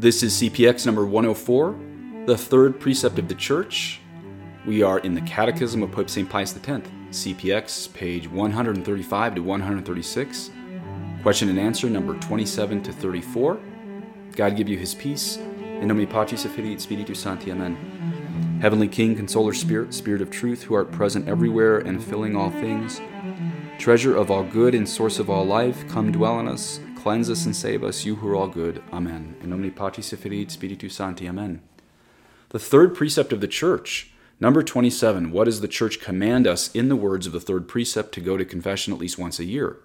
This is CPX number 104, the third precept of the Church. We are in the Catechism of Pope St. Pius X, CPX, page 135 to 136. Question and answer number 27 to 34. God give you his peace. In nomine Patris et Filii et Spiritus Sancti. Amen. Heavenly King, Consoler Spirit, Spirit of truth, who art present everywhere and filling all things, treasure of all good and source of all life, come dwell in us Cleanse us and save us, you who are all good. Amen. In nomine Patris et Filii Spiritus Sancti. Amen. The third precept of the church. Number 27. What does the church command us in the words of the third precept to go to confession at least once a year?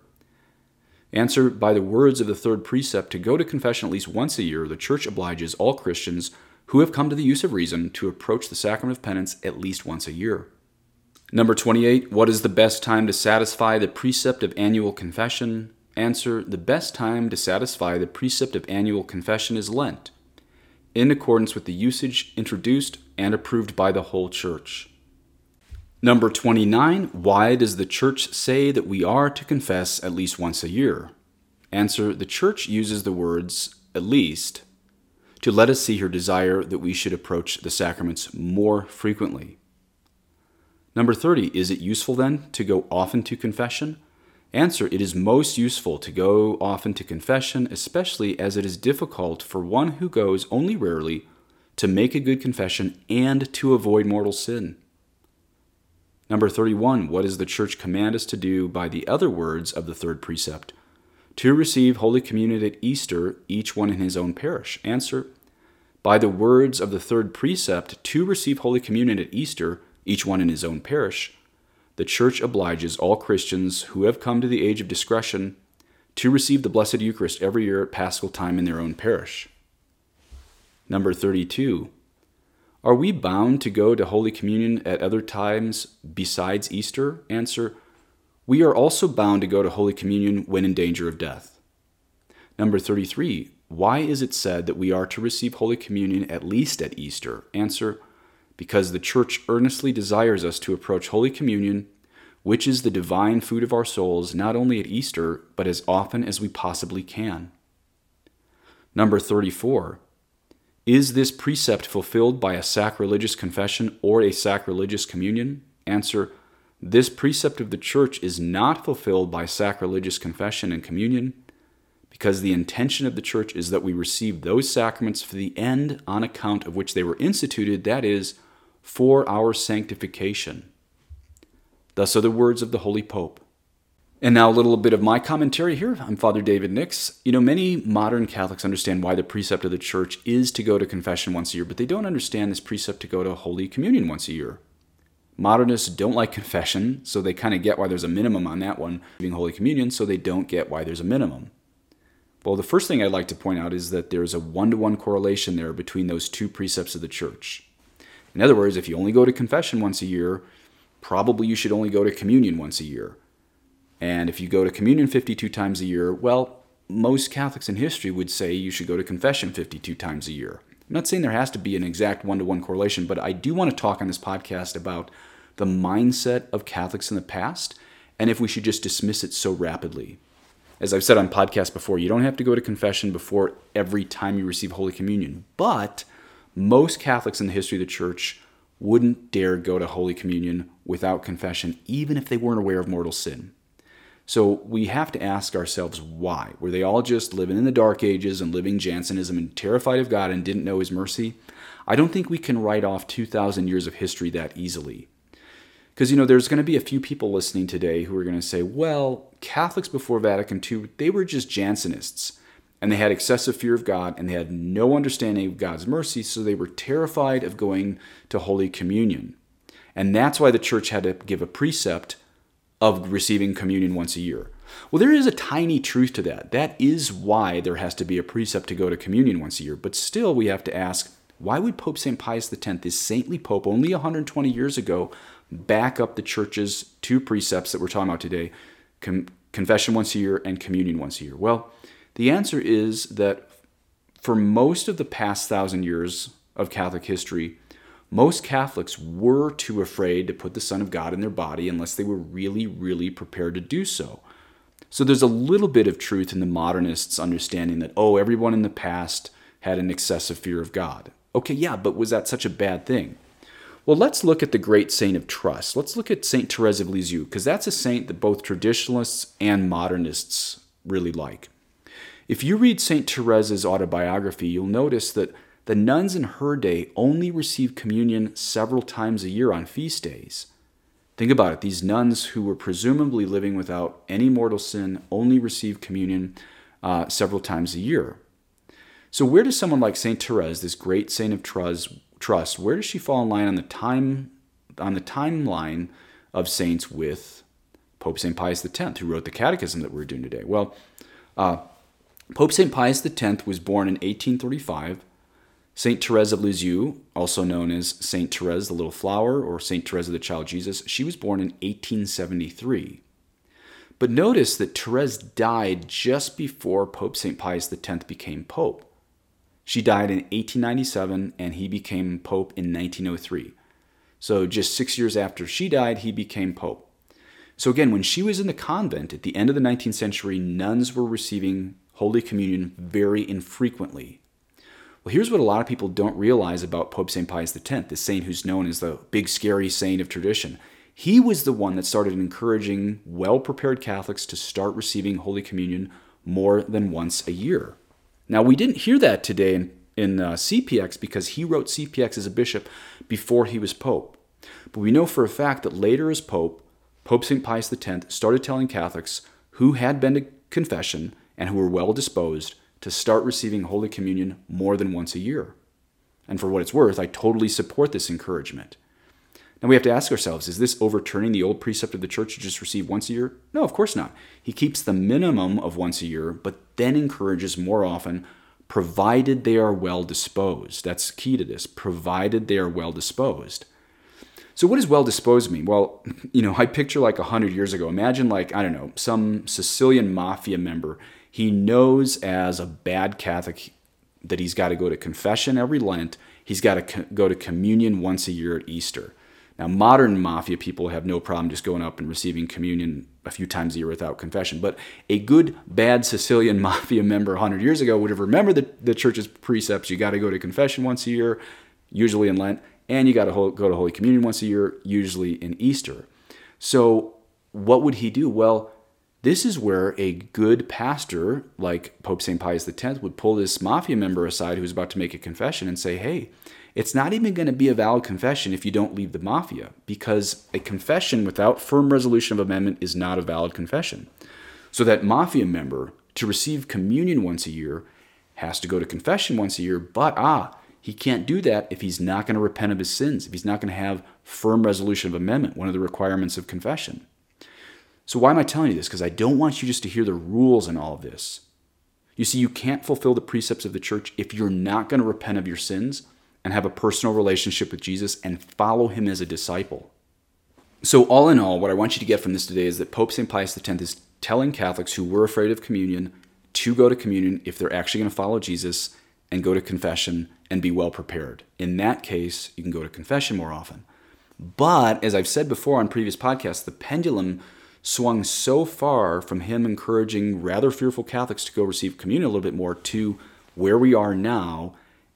Answer By the words of the third precept to go to confession at least once a year, the church obliges all Christians who have come to the use of reason to approach the sacrament of penance at least once a year. Number 28. What is the best time to satisfy the precept of annual confession? Answer The best time to satisfy the precept of annual confession is Lent, in accordance with the usage introduced and approved by the whole Church. Number 29. Why does the Church say that we are to confess at least once a year? Answer The Church uses the words at least to let us see her desire that we should approach the sacraments more frequently. Number 30. Is it useful then to go often to confession? Answer It is most useful to go often to confession, especially as it is difficult for one who goes only rarely to make a good confession and to avoid mortal sin. Number 31. What does the church command us to do by the other words of the third precept? To receive Holy Communion at Easter, each one in his own parish. Answer By the words of the third precept, to receive Holy Communion at Easter, each one in his own parish the Church obliges all Christians who have come to the age of discretion to receive the Blessed Eucharist every year at Paschal time in their own parish. Number 32. Are we bound to go to Holy Communion at other times besides Easter? Answer. We are also bound to go to Holy Communion when in danger of death. Number 33. Why is it said that we are to receive Holy Communion at least at Easter? Answer because the Church earnestly desires us to approach Holy Communion, which is the divine food of our souls, not only at Easter, but as often as we possibly can. Number 34. Is this precept fulfilled by a sacrilegious confession or a sacrilegious communion? Answer. This precept of the Church is not fulfilled by sacrilegious confession and communion, because the intention of the Church is that we receive those sacraments for the end on account of which they were instituted, that is, for our sanctification. Thus are the words of the Holy Pope. And now a little bit of my commentary here. I'm Father David Nix. You know, many modern Catholics understand why the precept of the church is to go to confession once a year, but they don't understand this precept to go to Holy Communion once a year. Modernists don't like confession, so they kind of get why there's a minimum on that one, being Holy Communion, so they don't get why there's a minimum. Well, the first thing I'd like to point out is that there's a one to one correlation there between those two precepts of the church. In other words, if you only go to confession once a year, probably you should only go to communion once a year. And if you go to communion 52 times a year, well, most Catholics in history would say you should go to confession 52 times a year. I'm not saying there has to be an exact one to one correlation, but I do want to talk on this podcast about the mindset of Catholics in the past and if we should just dismiss it so rapidly. As I've said on podcasts before, you don't have to go to confession before every time you receive Holy Communion, but most Catholics in the history of the church wouldn't dare go to Holy Communion without confession, even if they weren't aware of mortal sin. So we have to ask ourselves why. Were they all just living in the dark ages and living Jansenism and terrified of God and didn't know His mercy? I don't think we can write off 2,000 years of history that easily. Because, you know, there's going to be a few people listening today who are going to say, well, Catholics before Vatican II, they were just Jansenists and they had excessive fear of God and they had no understanding of God's mercy, so they were terrified of going to Holy Communion. And that's why the church had to give a precept of receiving communion once a year. Well, there is a tiny truth to that. That is why there has to be a precept to go to communion once a year. But still, we have to ask why would Pope St. Pius X, this saintly pope only 120 years ago, back up the church's two precepts that we're talking about today com- confession once a year and communion once a year? Well, the answer is that for most of the past thousand years of Catholic history, most Catholics were too afraid to put the Son of God in their body unless they were really, really prepared to do so. So there's a little bit of truth in the modernists' understanding that, oh, everyone in the past had an excessive fear of God. Okay, yeah, but was that such a bad thing? Well, let's look at the great saint of trust. Let's look at Saint Therese of Lisieux, because that's a saint that both traditionalists and modernists really like. If you read St. Therese's autobiography, you'll notice that the nuns in her day only received communion several times a year on feast days. Think about it. These nuns who were presumably living without any mortal sin only received communion uh, several times a year. So, where does someone like Saint Therese, this great saint of trust, where does she fall in line on the time on the timeline of saints with Pope Saint Pius X, who wrote the Catechism that we're doing today? Well, uh, Pope St. Pius X was born in 1835. St. Therese of Lisieux, also known as St. Therese the Little Flower or St. Therese of the Child Jesus, she was born in 1873. But notice that Therese died just before Pope St. Pius X became Pope. She died in 1897 and he became Pope in 1903. So just six years after she died, he became Pope. So again, when she was in the convent at the end of the 19th century, nuns were receiving Holy Communion very infrequently. Well, here's what a lot of people don't realize about Pope St. Pius X, the saint who's known as the big scary saint of tradition. He was the one that started encouraging well prepared Catholics to start receiving Holy Communion more than once a year. Now, we didn't hear that today in, in uh, CPX because he wrote CPX as a bishop before he was Pope. But we know for a fact that later as Pope, Pope St. Pius X started telling Catholics who had been to confession and who are well disposed to start receiving Holy Communion more than once a year. And for what it's worth, I totally support this encouragement. Now we have to ask ourselves is this overturning the old precept of the church to just receive once a year? No, of course not. He keeps the minimum of once a year, but then encourages more often, provided they are well disposed. That's key to this, provided they are well disposed. So, what does well disposed mean? Well, you know, I picture like 100 years ago. Imagine, like, I don't know, some Sicilian mafia member he knows as a bad Catholic that he's got to go to confession every Lent. He's got to co- go to communion once a year at Easter. Now, modern mafia people have no problem just going up and receiving communion a few times a year without confession. But a good, bad Sicilian mafia member 100 years ago would have remembered the, the church's precepts. You got to go to confession once a year, usually in Lent, and you got to go to Holy Communion once a year, usually in Easter. So, what would he do? Well, this is where a good pastor like Pope St. Pius X would pull this mafia member aside who's about to make a confession and say, hey, it's not even going to be a valid confession if you don't leave the mafia, because a confession without firm resolution of amendment is not a valid confession. So that mafia member, to receive communion once a year, has to go to confession once a year, but ah, he can't do that if he's not going to repent of his sins, if he's not going to have firm resolution of amendment, one of the requirements of confession. So, why am I telling you this? Because I don't want you just to hear the rules in all of this. You see, you can't fulfill the precepts of the church if you're not going to repent of your sins and have a personal relationship with Jesus and follow him as a disciple. So, all in all, what I want you to get from this today is that Pope St. Pius X is telling Catholics who were afraid of communion to go to communion if they're actually going to follow Jesus and go to confession and be well prepared. In that case, you can go to confession more often. But as I've said before on previous podcasts, the pendulum swung so far from him encouraging rather fearful Catholics to go receive communion a little bit more to where we are now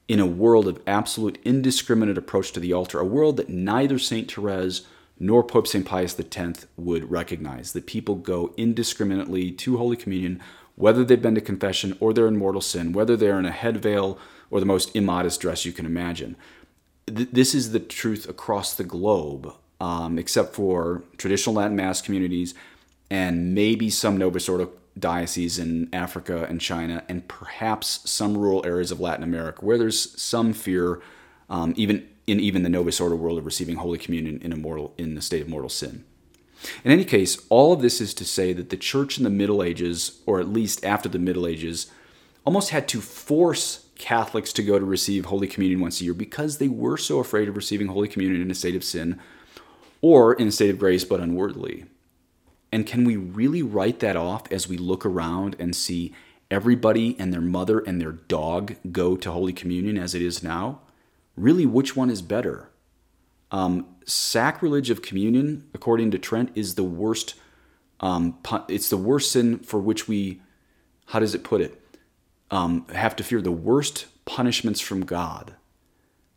in a world of absolute indiscriminate approach to the altar, a world that neither St. Therese nor Pope St. Pius X would recognize, that people go indiscriminately to Holy Communion, whether they've been to confession or they're in mortal sin, whether they're in a head veil or the most immodest dress you can imagine. this is the truth across the globe um, except for traditional Latin Mass communities and maybe some Novus Ordo dioceses in Africa and China, and perhaps some rural areas of Latin America where there's some fear, um, even in even the Novus Ordo world, of receiving Holy Communion in a mortal in the state of mortal sin. In any case, all of this is to say that the Church in the Middle Ages, or at least after the Middle Ages, almost had to force Catholics to go to receive Holy Communion once a year because they were so afraid of receiving Holy Communion in a state of sin or in a state of grace but unworthily. And can we really write that off as we look around and see everybody and their mother and their dog go to Holy Communion as it is now? Really, which one is better? Um, sacrilege of communion, according to Trent, is the worst. Um, it's the worst sin for which we, how does it put it, um, have to fear the worst punishments from God.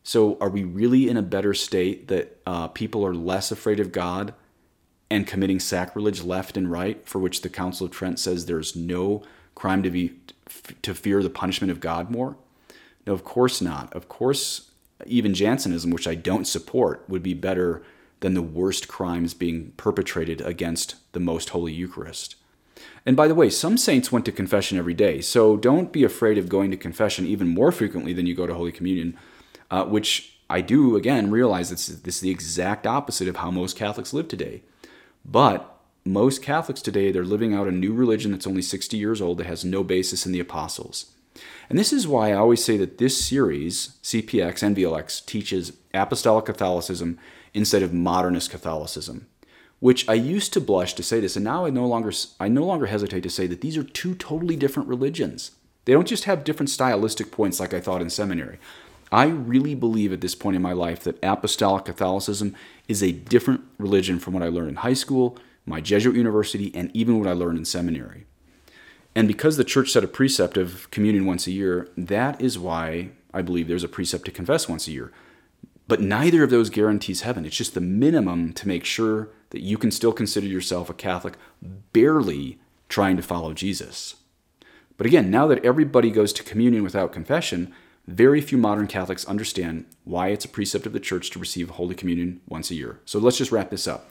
So, are we really in a better state that uh, people are less afraid of God and committing sacrilege left and right, for which the Council of Trent says there's no crime to be to fear the punishment of God more? No, of course not. Of course, even Jansenism, which I don't support, would be better than the worst crimes being perpetrated against the most holy Eucharist. And by the way, some saints went to confession every day, so don't be afraid of going to confession even more frequently than you go to Holy Communion, uh, which I do, again, realize this, this is the exact opposite of how most Catholics live today. But most Catholics today, they're living out a new religion that's only 60 years old that has no basis in the apostles. And this is why I always say that this series, CPX and VLX, teaches apostolic Catholicism instead of modernist Catholicism which I used to blush to say this, and now I no longer I no longer hesitate to say that these are two totally different religions. They don't just have different stylistic points like I thought in seminary. I really believe at this point in my life that apostolic Catholicism is a different religion from what I learned in high school, my Jesuit university, and even what I learned in seminary. And because the church set a precept of communion once a year, that is why I believe there's a precept to confess once a year. But neither of those guarantees heaven. It's just the minimum to make sure that you can still consider yourself a Catholic barely trying to follow Jesus. But again, now that everybody goes to communion without confession, very few modern Catholics understand why it's a precept of the church to receive Holy Communion once a year. So let's just wrap this up.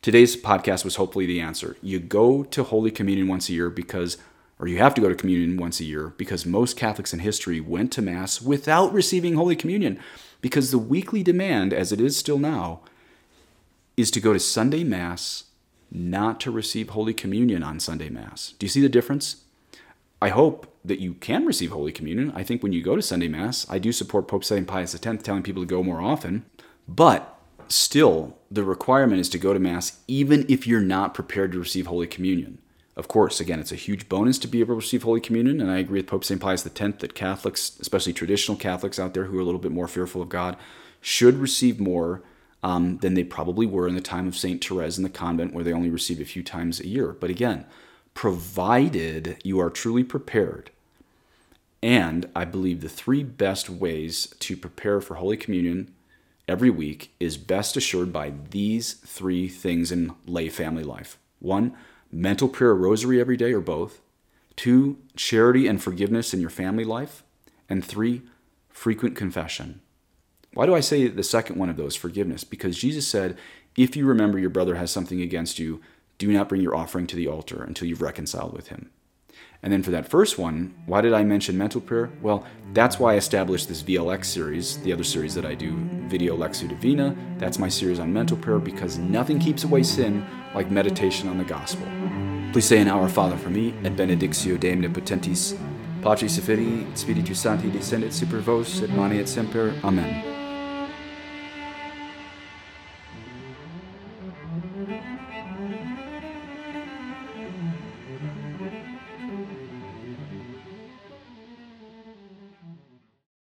Today's podcast was hopefully the answer. You go to Holy Communion once a year because, or you have to go to communion once a year because most Catholics in history went to Mass without receiving Holy Communion because the weekly demand, as it is still now, is to go to Sunday Mass, not to receive Holy Communion on Sunday Mass. Do you see the difference? I hope that you can receive Holy Communion. I think when you go to Sunday Mass, I do support Pope St. Pius X telling people to go more often. But still, the requirement is to go to Mass even if you're not prepared to receive Holy Communion. Of course, again, it's a huge bonus to be able to receive Holy Communion, and I agree with Pope St. Pius X that Catholics, especially traditional Catholics out there who are a little bit more fearful of God, should receive more um, than they probably were in the time of St. Therese in the convent, where they only received a few times a year. But again, provided you are truly prepared. And I believe the three best ways to prepare for Holy Communion every week is best assured by these three things in lay family life. One, mental prayer rosary every day or both. Two, charity and forgiveness in your family life. And three, frequent confession. Why do I say the second one of those, forgiveness? Because Jesus said, if you remember your brother has something against you, do not bring your offering to the altar until you've reconciled with him. And then for that first one, why did I mention mental prayer? Well, that's why I established this VLX series, the other series that I do, Video Lectio Divina. That's my series on mental prayer because nothing keeps away sin like meditation on the gospel. Please say an Our Father for me, et benedictio Dei omnipotentis, Patris et Filii, Spiritus Sancti descendit super vos, et maneat et semper. Amen.